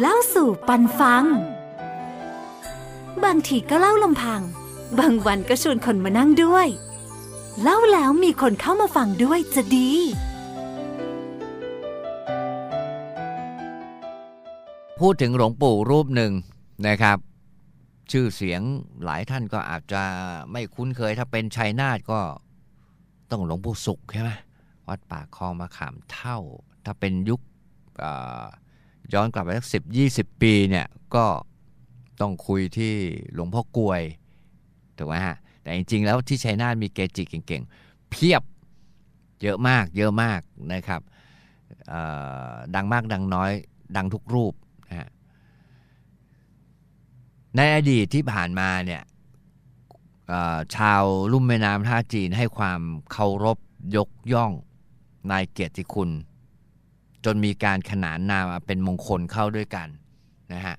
เล่าสู่ปันฟัง บางทีก็เล่าลำพัง บางวันก็ชวนคนมานั่งด้วย เล่าแล้วมีคนเข้ามาฟังด้วยจะดี พูดถึงหลวงปู่รูปหนึ่งนะครับ ชื่อเสียงหลายท่านก็อาจจะไม่คุ้นเคยถ้าเป็นชัยนาทก็ต้องหลวงปู่สุขใช่ไหมวัดป่าคลองมะขามเท่า ถ้าเป็นยุค ย้อนกลับไปสักสิบยี่สิบปีเนี่ยก็ต้องคุยที่หลวงพ่อกลวยถูกไหมฮะแต่จริงๆ แล้วที่ชัยนาทมีเกจิเก่งๆ เพียบเยอะมากเยอะมากนะครับดังมากดังน้อยดังทุกรูปนะฮะในอดีตที่ผ่านมาเนี่ยชาวลุ่มแม่น้ำท่าจีนให้ความเคารพยกย่องนายเกียรติคุณ จนมีการขนานนามเป็นมงคลเข้าด้วยกันนะฮะ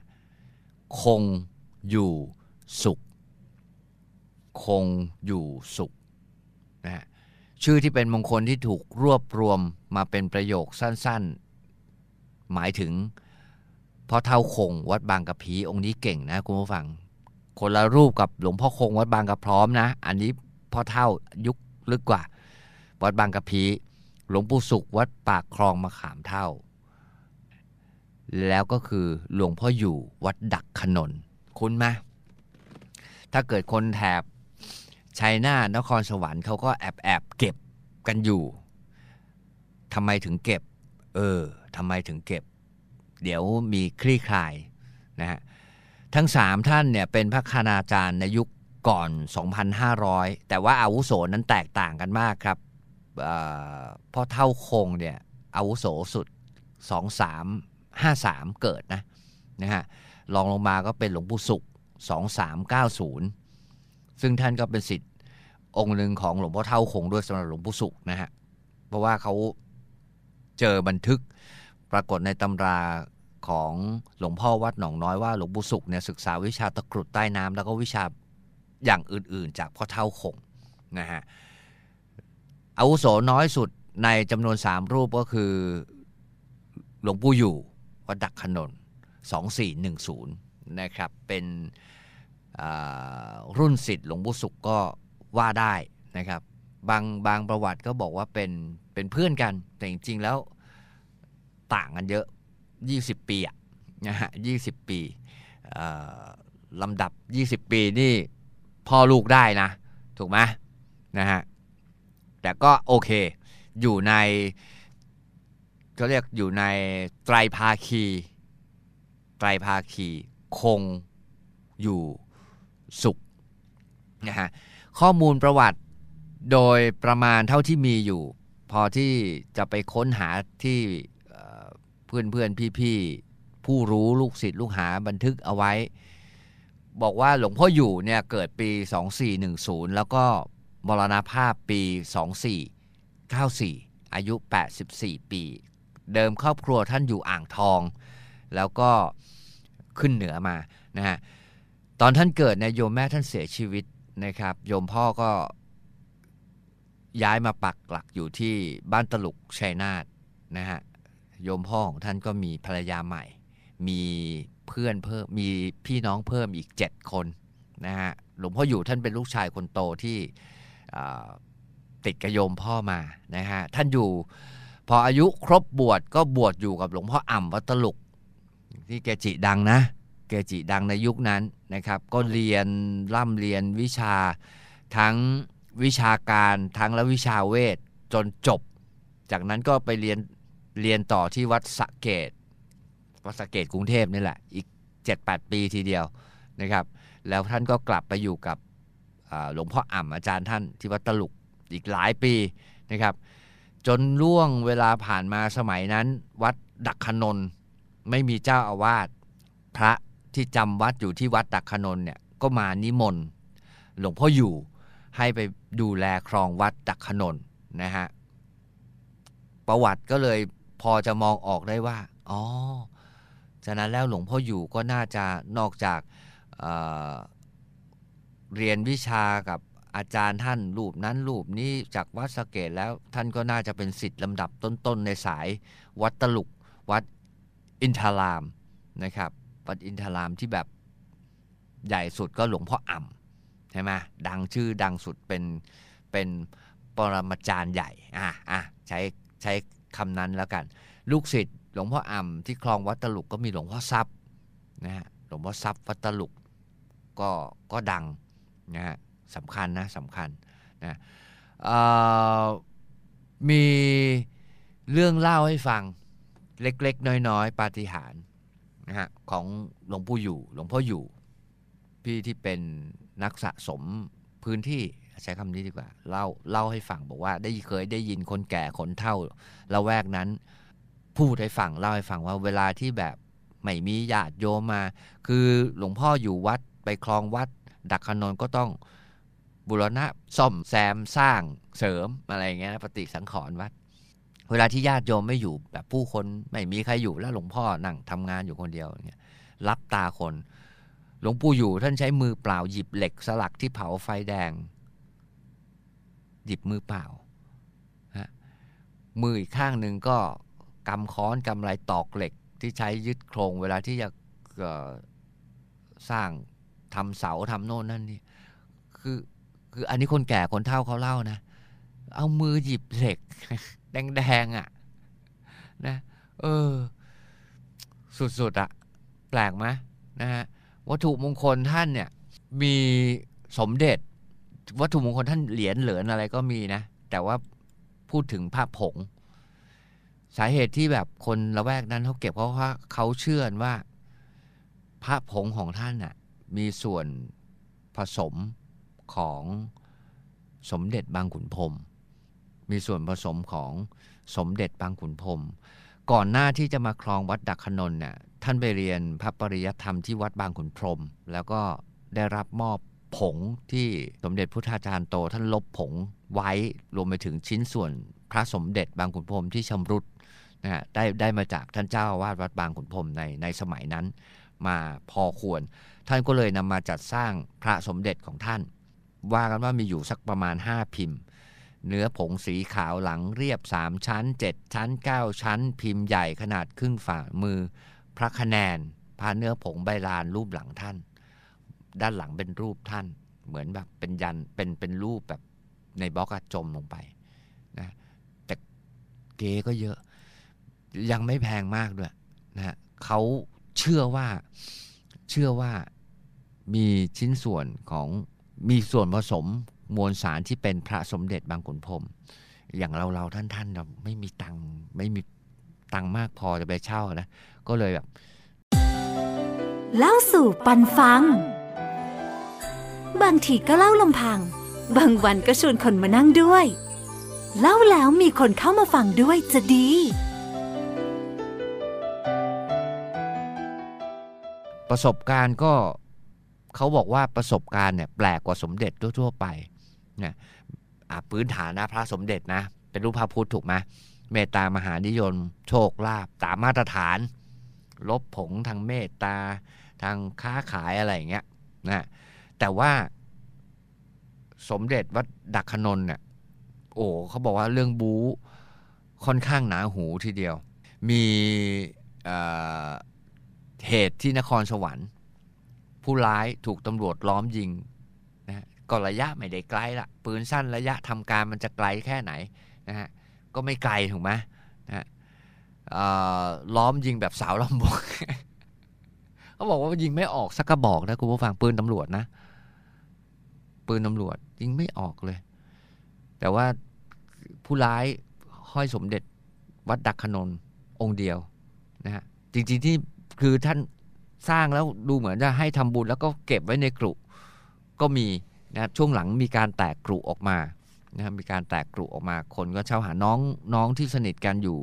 คงอยู่สุข คงอยู่สุขนะฮะชื่อที่เป็นมงคลที่ถูกรวบรวมมาเป็นประโยคสั้นๆ หมายถึงพ่อเท่าคงวัดบางกะพีองค์นี้เก่งนะคุณผู้ฟัง คนละรูปกับหลวงพ่อคงวัดบางกะพร้อมนะ อันนี้พ่อเท่ายุคลึกกว่า วัดบางกะพี หลวงปู่สุขวัดปากคลองมะขามเท่า แล้วก็คือหลวงพ่ออยู่วัดดักขนน คุ้นไหมถ้าเกิดคนแถบชัยนาทนครสวรรค์เขาก็แอบแอบเก็บกันอยู่ทำไมถึงเก็บ เออทำไมถึงเก็บ เดี๋ยวมีคลี่คลายนะฮะทั้งสามท่านเนี่ยเป็นพระคณาจารย์ในยุคก่อน 2,500 แต่ว่าอาวุโสนั้นแตกต่างกันมากครับ พ่อเท่าคงเนี่ยอาวุโสสุด 2353 เกิดนะนะฮะลองลงมาก็เป็นหลวงปู่สุข 2390 ซึ่งท่านก็เป็นสิทธิ์องค์หนึ่งของหลวงพ่อเท่าคงด้วยสำหรับหลวงปู่สุขนะฮะเพราะว่าเขาเจอบันทึกปรากฏในตำราของหลวงพ่อวัดหนองน้อยว่าหลวงปู่สุขเนี่ยศึกษาวิชาตะกรุดใต้น้ำแล้วก็วิชาอย่างอื่นๆ จากพ่อเท่าคงนะฮะ อาวุโสน้อยสุดในจำนวนสามรูปก็คือ หลวงปู่อยู่วัดดักขนน 2410 นะครับ เป็นรุ่นสิทธิ์หลวงปู่สุขก็ว่าได้นะครับ บางบางประวัติก็บอกว่าเป็นเป็นเพื่อนกัน แต่จริงๆแล้วต่างกันเยอะ 20 ปีอะนะฮะ20ปีลำดับ 20 ปีนี่พ่อลูกได้นะ ถูกไหมนะฮะ แต่ก็โอเค อยู่ในเขาเรียกอยู่ในไตรภาคี ไตรภาคีคงอยู่สุขนะฮะข้อมูลประวัติโดยประมาณเท่าที่มีอยู่ พอที่จะไปค้นหาที่เพื่อนเพื่อนพี่ๆ ผู้รู้ลูกศิษย์ลูกหาบันทึกเอาไว้ บอกว่าหลวงพ่ออยู่เนี่ยเกิดปี 2410 แล้วก็ มรณภาพปี 2494 อายุ 84 ปี เดิมครอบครัวท่านอยู่อ่างทอง แล้วก็ขึ้นเหนือมานะฮะตอนท่านเกิดเนี่ยโยมแม่ท่านเสียชีวิตนะครับ โยมพ่อก็ย้ายมาปักหลักอยู่ที่บ้านตลุกชัยนาทนะฮะโยมพ่อของท่านก็มีภรรยาใหม่ มีเพื่อนเพิ่มมีพี่น้องเพิ่มอีก 7 คนนะฮะหลวงพ่ออยู่ท่านเป็นลูกชายคนโตที่ ติดกระโยมพ่อมานะฮะท่านอยู่พออายุครบบวชก็บวชอยู่กับหลวงพ่ออ่ำวัตลุกที่เกจิดังนะ เกจิดังในยุคนั้นนะครับ ก็เรียนร่ำเรียนวิชาทั้งวิชาการทั้งและวิชาเวทจนจบ จากนั้นก็ไปเรียนเรียนต่อที่วัดสะเกดวัดสะเกดกรุงเทพนี่แหละ อีก 7-8 ปีทีเดียวนะครับ แล้วท่านก็กลับไปอยู่กับ หลวงพ่ออ่ำอาจารย์ท่านที่วัดตลุกอีกหลายปีนะครับ จนล่วงเวลาผ่านมาสมัยนั้น วัดดักขนนไม่มีเจ้าอาวาสพระที่จำวัดอยู่ที่วัดดักขนนเนี่ยก็มานิมนต์หลวงพ่ออยู่ให้ไปดูแลครองวัดดักขนนนะฮะประวัติก็เลยพอจะมองออกได้ว่าอ๋อฉะนั้นแล้วหลวงพ่ออยู่ก็น่าจะนอกจาก เรียนวิชากับอาจารย์ท่านรูปนั้นรูปนี้จากวัดสเกตแล้วท่านก็น่าจะเป็นสิทธิ์ลำดับต้นๆในสายวัดตลุกวัดอินทารามนะครับวัดอินทรามที่แบบใหญ่สุดก็หลวงพ่ออ่ำใช่ไหมดังชื่อดังสุดเป็นเป็นปรมาจารย์ใหญ่อะอะใช้ใช้คำนั้นแล้วกัน ลูกศิษย์หลวงพ่ออ่ำที่คลองวัดตลุกก็มีหลวงพ่อทรัพย์นะฮะหลวงพ่อทรัพย์วัดตลุกก็ก็ดัง นะฮะสำคัญนะสำคัญนะมีเรื่องเล่าให้ฟังเล็ก ๆ น้อย ๆ ปาฏิหาริย์นะฮะของหลวงปู่อยู่หลวงพ่ออยู่ พี่ที่เป็นนักสะสมพื้นที่ใช้คำนี้ดีกว่าเล่าเล่าให้ฟังบอกว่าได้เคยได้ยินคนแก่คนเฒ่าละแวกนั้น พูดให้ฟังเล่าให้ฟังว่าเวลาที่แบบไม่มีญาติโยมมา คือหลวงพ่ออยู่วัดไปคลองวัด ดักขนนก็ต้องบุรณะซ่อมแซมสร้างเสริมอะไรเงี้ยปฏิสังขรณ์วัด เวลาที่ญาติโยมไม่อยู่แบบผู้คนไม่มีใครอยู่แล้วหลวงพ่อนั่งทำงานอยู่คนเดียวเงี้ยรับตาคน หลวงปู่อยู่ท่านใช้มือเปล่าหยิบเหล็กสลักที่เผาไฟแดง หยิบมือเปล่าฮะมืออีกข้างหนึ่งก็กำค้อนกำไรตอกเหล็กที่ใช้ยึดโครง เวลาที่จะสร้าง ทำเสาทำโน่นนั่นนี่คือ คืออันนี้คนแก่คนเฒ่าเขาเล่านะ เอามือหยิบเหล็ก แดงๆอะ นะ เออ สุดๆอะแปลกไหมนะฮะวัตถุมงคลท่านเนี่ย มีสมเด็จ วัตถุมงคลท่านเหรียญเหริญอะไรก็มีนะ แต่ว่าพูดถึงพระผง สาเหตุที่แบบคนละแวกนั้นเขาเก็บเพราะว่าเขาเชื่อว่าพระผงของท่านน่ะ มีส่วนผสมของสมเด็จบางขุนพรมมีส่วนผสมของสมเด็จบางขุนพรมก่อนหน้าที่จะมาครองวัดดักขนนเนี่ยท่านไปเรียนพระปริยธรรมที่วัดบางขุนพรม แล้วก็ได้รับมอบผงที่สมเด็จพุทธาจารย์โต ท่านลบผงไว้รวมไปถึงชิ้นส่วนพระสมเด็จบางขุนพรมที่ชำรุดนะฮะได้ได้มาจากท่านเจ้าอาวาสวัดบางขุนพรมในในสมัยนั้น มาพอควร ท่านก็เลยนำมาจัดสร้างพระสมเด็จของท่าน ว่ากันว่ามีอยู่สักประมาณ 5 พิมพ์ เนื้อผงสีขาวหลังเรียบ 3 ชั้น 7 ชั้น 9 ชั้น พิมพ์ใหญ่ขนาดครึ่งฝ่ามือ พระคะแนนพาเนื้อผงใบลานรูปหลังท่าน ด้านหลังเป็นรูปท่าน เหมือนแบบเป็นยันเป็นเป็นรูปแบบในบล็อกอจมลงไปนะแต่เก๋ก็เยอะ ยังไม่แพงมากด้วยนะฮะเขา เชื่อว่าเชื่อว่ามีชิ้นส่วนของมีส่วนผสมมวลสารที่เป็นพระสมเด็จบางขุนพรมอย่างเราเราท่านท่านเราไม่มีตังค์ไม่มีตังค์มากพอจะไปเช่านะ ก็เลยแบบเล่าสู่ปันฟัง บางทีก็เล่าลำพัง บางวันก็ชวนคนมานั่งด้วย เล่าแล้วมีคนเข้ามาฟังด้วยจะดี ประสบการณ์ก็เขาบอกว่าประสบการณ์เนี่ยแปลกกว่าสมเด็จทั่วๆไปนะพื้นฐานนะพระสมเด็จนะ เป็นรูปพระพุทธถูกไหมเมตตามหานิยม โชคลาภตามมาตรฐาน ลบผงทางเมตตาทางค้าขายอะไรอย่างเงี้ยนะแต่ว่าสมเด็จวัดดักขนนเนี่ยโอ้เขาบอกว่าเรื่องบู๊ค่อนข้างหนาหูทีเดียว มี เหตุที่นครสวรรค์ ผู้ร้ายถูกตำรวจล้อมยิงนะก็ระยะไม่ได้ไกลละปืนสั้นระยะทำการมันจะไกลแค่ไหนนะฮะก็ไม่ไกลถูกไหมนะฮะล้อมยิงแบบสาวลำบกเขาบอกว่ายิงไม่ออกสักกระบอกนะคุณผู้ฟังปืนตำรวจนะ ปืนตำรวจยิงไม่ออกเลย แต่ว่าผู้ร้ายห้อยสมเด็จวัดดักขนนองค์เดียวนะฮะจริงๆที่ คือท่านสร้างแล้วดูเหมือนจะให้ทำบุญแล้วก็เก็บไว้ในกรุก็มีนะครับช่วงหลังมีการแตกกรุออกมานะครับมีการแตกกรุออกมา คนก็เช่าหาน้องน้องที่สนิทกันอยู่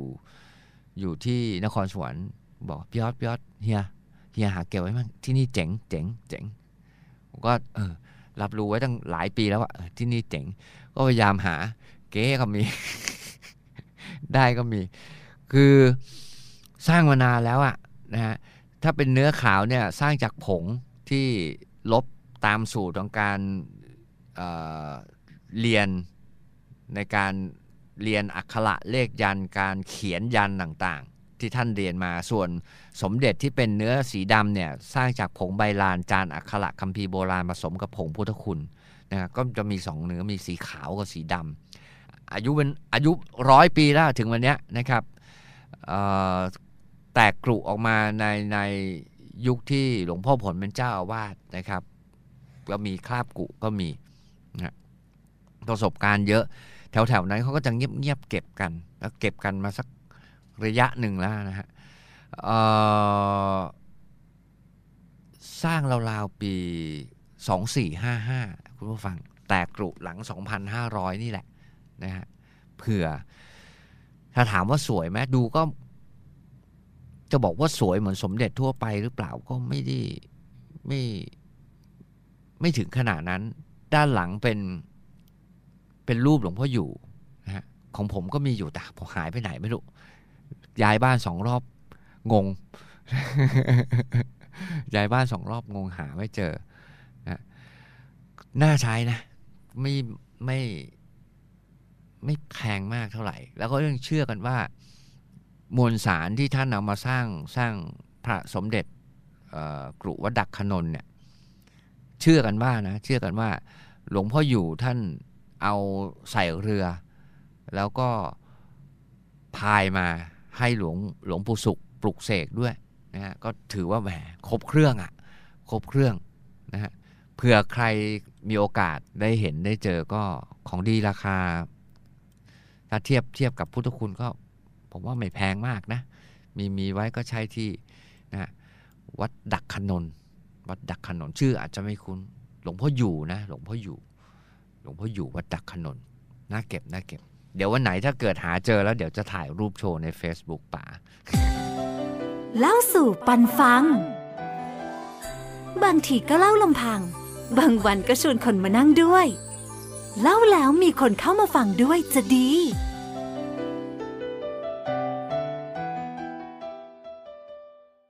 อยู่ที่นครสวรรค์บอกพี่ยอดพี่ยอดเฮียเฮียหาเก็บไว้มั้งที่นี่เจ๋งเจ๋งเจ๋งก็เออรับรู้ไว้ตั้งหลายปีแล้วว่าที่นี่เจ๋ง ก็พยายามหา เก๊ก็มี ได้ก็มี คือสร้างมานานแล้วอะ นะฮะถ้าเป็นเนื้อขาวเนี่ยสร้างจากผงที่ลบตามสูตรของการเเรียนในการเรียนอักขระเลขยันการเขียนยันต่างๆ ที่ท่านเรียนมาส่วนสมเด็จที่เป็นเนื้อสีดำเนี่ยสร้างจากผงใบลานจานอักขระคัมภีร์โบราณผสมกับผงพุทธคุณนะครับก็จะมีสองเนื้อมีสีขาวกับสีดำอายุเป็นอายุร้อยปีแล้วถึงวันนี้นะครับ แตกกรุออกมาในในยุคที่หลวงพ่อผลเป็นเจ้าอาวาสนะครับ ก็มีคราบกุก็มีนะประสบการณ์เยอะ แถวๆนั้นเขาก็จะเงียบๆเก็บกัน แล้วเก็บกันมาสักระยะหนึ่งแล้วนะฮะสร้างราวๆปี 2455 คุณผู้ฟัง แตกกรุหลัง 2,500 นี่แหละนะฮะเผื่อ ถ้าถามว่าสวยไหมดูก็ จะบอกว่าสวยเหมือนสมเด็จทั่วไปหรือเปล่าก็ไม่ได้ไม่ไม่ถึงขนาดนั้น ด้านหลังเป็นเป็นรูปหลวงพ่ออยู่นะฮะของผมก็มีอยู่แต่พอหายไปไหนไม่รู้ย้ายบ้านสองรอบงงย้ายบ้านสองรอบงงหาไม่เจอนะน่าใช้นะไม่ไม่ไม่แพงมากเท่าไหร่ แล้วก็ยังเชื่อกันว่า มวลสารที่ท่านเอามาสร้างสร้างพระสมเด็จกรุวัดดักขนนเนี่ยเชื่อกันว่านะเชื่อกันว่า หลวงพ่ออยู่ท่านเอาใส่เรือ แล้วก็พายมาให้หลวงหลวงปู่สุขปลุกเสกด้วยนะฮะก็ถือว่าแหมครบเครื่องอะ่ะครบเครื่องนะฮะเผื่อใครมีโอกาสได้เห็นได้เจอก็ของดีราคา ถ้าเทียบเทียบกับพุทธคุณก็ ผมว่าไม่แพงมากนะ มีมีไว้ก็ใช้ที่นะวัดดักขนน วัดดักขนนชื่ออาจจะไม่คุ้น หลวงพ่ออยู่นะ หลวงพ่ออยู่ หลวงพ่ออยู่วัดดักขนนน่าเก็บน่าเก็บ เดี๋ยววันไหนถ้าเกิดหาเจอแล้วเดี๋ยวจะถ่ายรูปโชว์ใน Facebook ป่าเล่าสู่ปันฟัง บางทีก็เล่าลำพัง บางวันก็ชวนคนมานั่งด้วย เล่าแล้วมีคนเข้ามาฟังด้วยจะดี